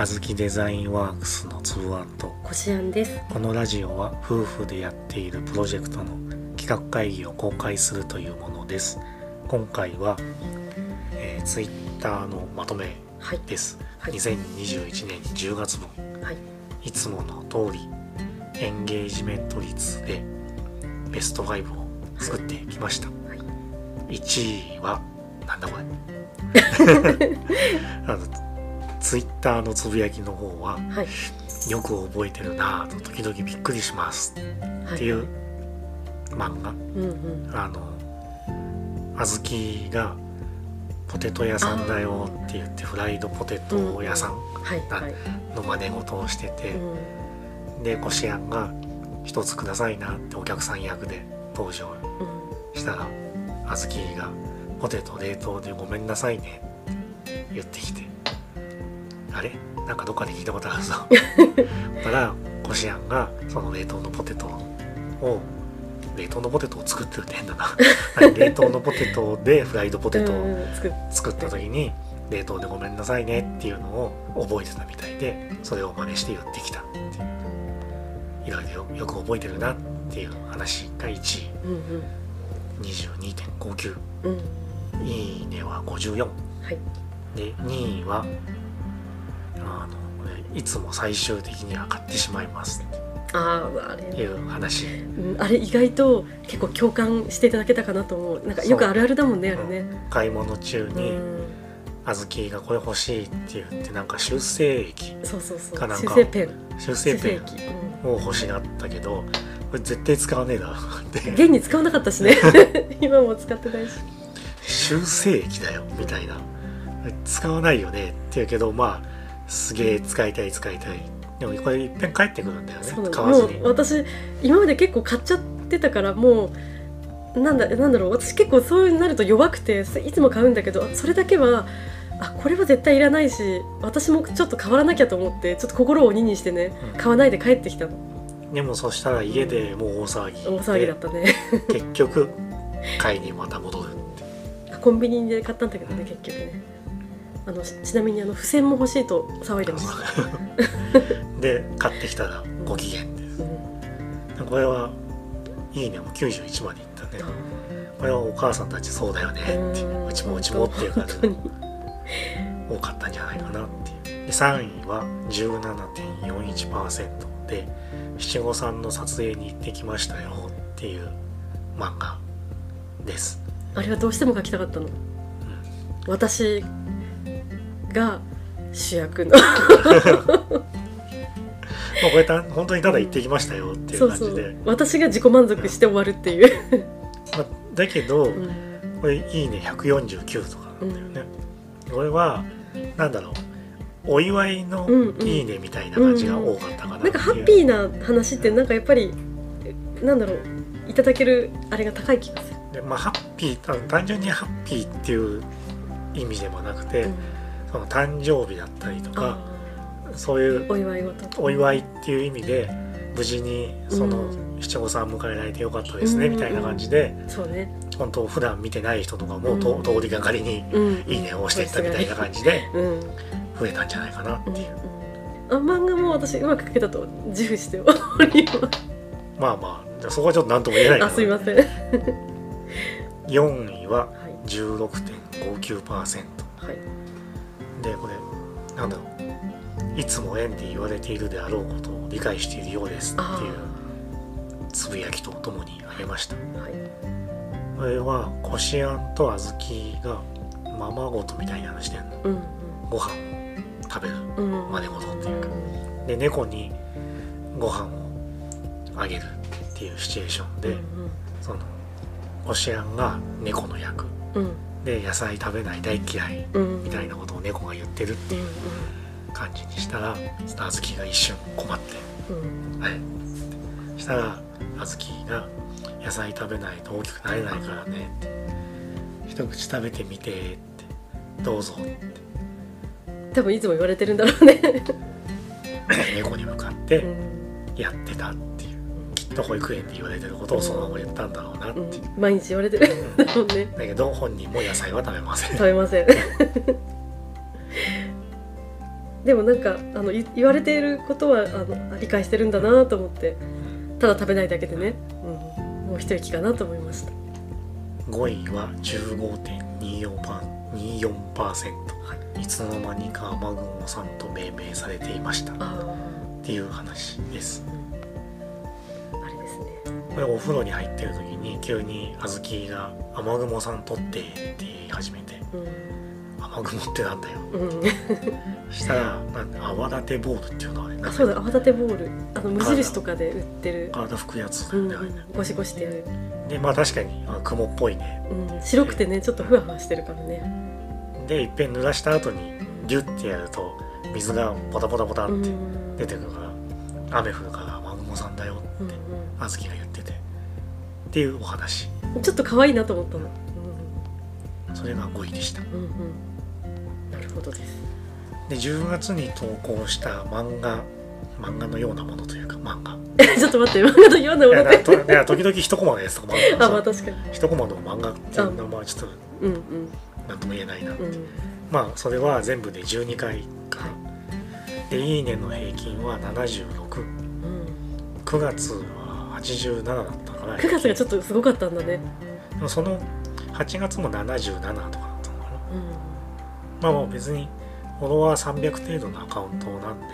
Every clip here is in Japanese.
あずきデザインワークスのつぶあんとこしあんです。このラジオは夫婦でやっているプロジェクトの企画会議を公開するというものです今回は、えー、ツイッターのまとめはい。です、はい2021年10月分はい。いつもの通りエンゲージメント率でベスト5を作ってきました、はい。1位はなんだこれ あのツイッターのつぶやきの方ははい。よく覚えてるなぁと時々びっくりしますはっていう漫画うんうん。あの小豆がポテト屋さんだよって言ってフライドポテト屋さん。の真似事をしてて、うん。でこしあんが「一つくださいな」ってお客さん役で登場うん。したら小豆が「ポテト冷凍でごめんなさいね」って言ってきて「あれ？なんかどっかで聞いたことあるぞ」だからこしあんがその冷凍のポテトを冷凍のポテトを作ってるって変だな。は い冷凍のポテトでフライドポテトをうん作った時に「冷凍でごめんなさいね」っていうのを覚えてたみたいでそれを真似して言ってきたっていう。いろいろよよく覚えてるなっていう話が1位。うん22.59うん。うん。いいねは54はい。で2位はあのいつも最終的には買ってしまいますああ、れ。いう話うんあれ意外と結構共感していただけたかなと思う。なんかよくあるあるだもんね、あれね。買い物中うにん。小豆がこれ欲しいって言ってなんか修正液そうそうそう。かなんか修正ペン。修正ペン液。を欲しがったけどこれ絶対使わねえだろって現に使わなかったしね。今も使ってないし。修正液だよみたいな使わないよねって言うけどまあすげえ使いたい使いたい。でもこれいっぺん帰ってくるんだよね。買わずに。私今まで結構買っちゃってたからもうなんだなんだろう。私結構そうなると弱くていつも買うんだけどそれだけはあこれは絶対いらないし私もちょっと変わらなきゃと思ってちょっと心を鬼にしてねうん。買わないで帰ってきたの。でもそしたら家でもう大騒ぎ。大騒ぎだったね。結局買いにまた戻るコンビニで買ったんだけどね結局ねあのちちなみにあの付箋も欲しいと騒いでました、で買ってきたらご機嫌で。すうん。これはいいね。も91までいったね。これはお母さんたちそうだよねって。いううちもうちもっていう感じ多かったんじゃないかなっていう。で3位は17.41%で七五三の撮影に行ってきましたよっていう漫画です、あれはどうしても書きたかったの？うん。私が主役の。まあ、これた本当にただ行ってきましたよっていそうう。そ感じで。う私が自己満足して終わるっていう、まあ、だけど、うん。これいいね149とかなんだよね、これはなんだろう。お祝いのうんうん。いいねみたいな感じが多かったかななんかハッピーな話ってなんかやっぱりなんだろういただけるあれが高い気がする、でまあハッピーた単純にハッピーっていう意味でもなくて、うんその誕生日だったりとかあそういうーお祝い事お祝いっていう意味で無事にそのうん。七五三迎えられてよかったですね、うん。みたいな感じでそうね。本当普段見てない人とかも、うん。と通りがかりにうん。いいねを押していったみたいな感じで増えたんじゃないかなっていう、あ漫画も私うまく書けたと自負しております。まあまあそこはちょっと何とも言えないあすいません。4位ははい。16.59%はいでこれなんだろう。いつも縁で言われているであろうことを理解しているようですっていうあつぶやきとともにあげました。ーはい。これはこしあんと小豆がままごとみたいなのしてんの。うんご飯を食べるうんうん真似事っていうか。で猫にご飯をあげるっていうシチュエーションで、うんそのこしあんが猫の役。うんうんで野菜食べない大嫌いうん。みたいなことを猫が言ってるってうんいう感じにしたら小豆が一瞬困ってうん。うん「はい」そしたら小豆が「野菜食べないと大きくなれないからね」って「一口食べてみて」って「どうぞ」って。多分いつも言われてるんだろうね、猫に向かってうん。やってたっていうきっと保育園で言われてることをそのまま言ったんだろうなっていう、うん毎日言われてる。ん。だろうね。だけど本人も野菜は食べません。食べませんでもなんかあのい言われていることはあの理解してるんだなと思ってただ食べないだけでね、うん、もう一息かなと思いました。5位は15.24%、い、つの間にか雨雲さんと命名されていました。っあていう話ですこれお風呂に入ってる時に急に小豆が「雨雲さん取って」って言い始めて「雨雲ってなんだよ。うん、うん、」したらなんだ泡立てボールっていうのはねあそうだ泡立てボール。あの無印とかで売ってる、体拭くやつ。だうんよね、うん、ゴシゴシってやる、でまあ確かにあ雲っぽいね。うん、白くてねちょっとふわふわしてるからね、でいっぺん濡らした後にギュッてやると水がポタポタポタうん。って出てくるから、雨降るからあずきが言ってて。っていうお話。うん、ちょっと可愛いなと思ったの、それが5位でした。うんうん。うん、なるほどです。で10月に投稿した漫画漫画のようなものというか漫画。ちょっと待って漫画のようないもやのでだといや時々一コマのやつとかもあるか あまあ確かに。一コマの漫画っていうのはちょっとうんうん。何とも言えないな、うん。まあそれは全部で12回か。なで「いいね」の平均は769うん。9月は87だったから9月がちょっとすごかったんだね。でもその8月も77とかだったのかな。うん。まあもう別にフォロワー300程度のアカウントなんで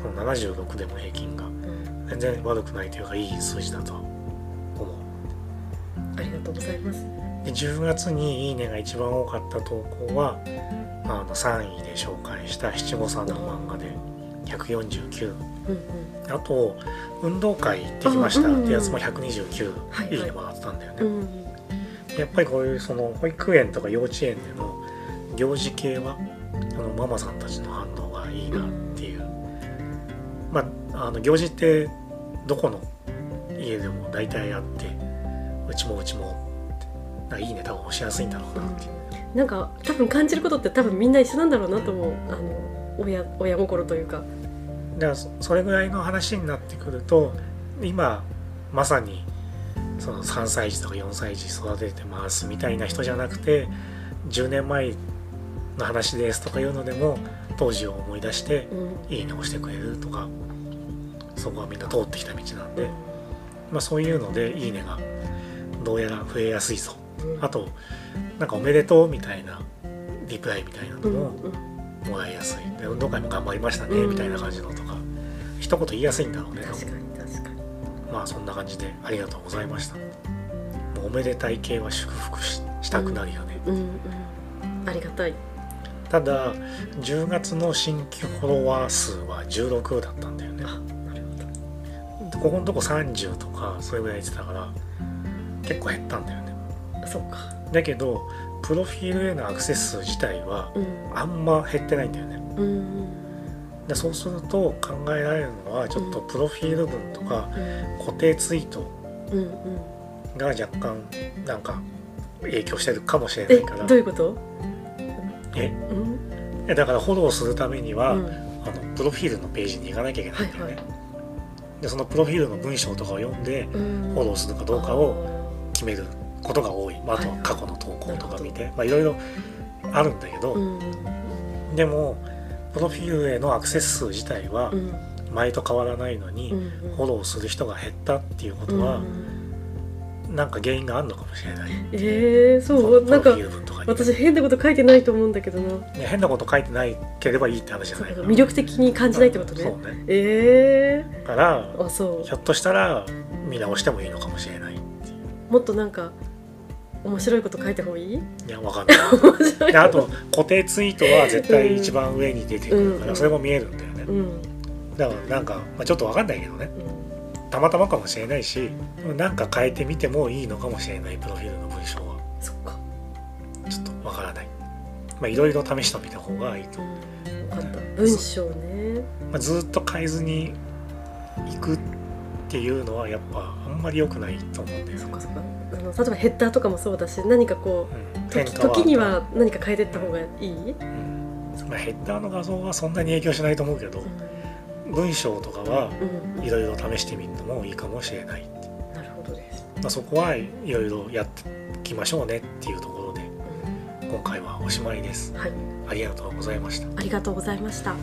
その76でも平均がうん。全然悪くないというかいい数字だとは思う。ありがとうございます。で10月に「いいね」が一番多かった投稿は、まあ、あの3位で紹介した七五三の漫画で149うんうん。あと運動会行ってきましたってやつも129はいはい。ねもらったんだよね、うんやっぱりこういうその保育園とか幼稚園での行事系はあのママさんたちの反応がいいなっていう、まああの行事ってどこの家でも大体あってうちもうちもいいね多分押しやすいんだろうなっていう。なんか多分感じることって多分みんな一緒なんだろうなと思うあの親親心というかだからそそれぐらいの話になってくると今まさにその3歳児とか4歳児育ててますみたいな人じゃなくて10年前の話ですとかいうのでも当時を思い出してうん「いいね」押してくれるとかそこはみんな通ってきた道なんで、まあ、そういうので「いいね」がどうやら増えやすいぞ。うん。あとなんか「おめでとう」みたいなリプライみたいなのうんもうんもらいやすい。で運動会も頑張りましたねうん。みたいな感じのとか一言言いやすいんだろうね。確かに確かに。まあそんな感じでありがとうございました。もうおめでたい系は祝福ししたくなるよね、うんうん。ありがたい。ただ10月の新規フォロワー数は16だったんだよね。あなるほここのとこ30とかそれぐらい言ってたから結構減ったんだよね。どそうか。だけどプロフィールへのアクセス数自体はうん。あんま減ってないんだよね。うんでそうすると考えられるのはちょっとプロフィール文とかうん。固定ツイートが若干なんか影響してるかもしれなえいから。どういうこと？え？うん。だからフォローするためには、うん。あのプロフィールのページに行かなきゃいけないんだよね、はい。でそのプロフィールの文章とかを読んでうん。フォローするかどうかを決めることが多い、まあ、あとは過去の投稿とか見て、まあ、いろいろあるんだけど、うんでもプロフィールへのアクセス数自体はうん。前と変わらないのに、うんフォローする人が減ったっていうことは、なんか原因があるのかもしれない、えー、そそう。なんか私変なこと書いてないと思うんだけどな。ね変なこと書いてないければいいって話じゃない。から魅力的に感じないってことね。そう。ねえ。だからー、あそう。ひょっとしたら見直してもいいのかもしれないもっとなんか面白いこと書いた方がいい？いやわかんない。であと固定ツイートは絶対一番上に出てくるから、うん。それも見えるんだよね、うん。だからなんか、まあ、ちょっとわかんないけどね。うん。たまたまかもしれないしなんか変えてみてもいいのかもしれないプロフィールの文章は。そっか。ちょっとわからない。まあいろいろ試してみた方がいいと、う。ん。分かった。文章ね。まあ、ずっと変えずにいくっていうのはやっぱあんまり良くないと思うんだよね。そっかそっか。あの例えばヘッダーとかもそうだし何かこうん。う時変化は。時には何か変えてった方がいい、うん。ヘッダーの画像はそんなに影響しないと思うけど文章とかはうん、いろいろ試してみるのもいいかもしれない、なるほどです、まあ、そこはいろいろやっていきましょうねっていうところでうん。今回はおしまいです。はい。ありがとうございました。ありがとうございました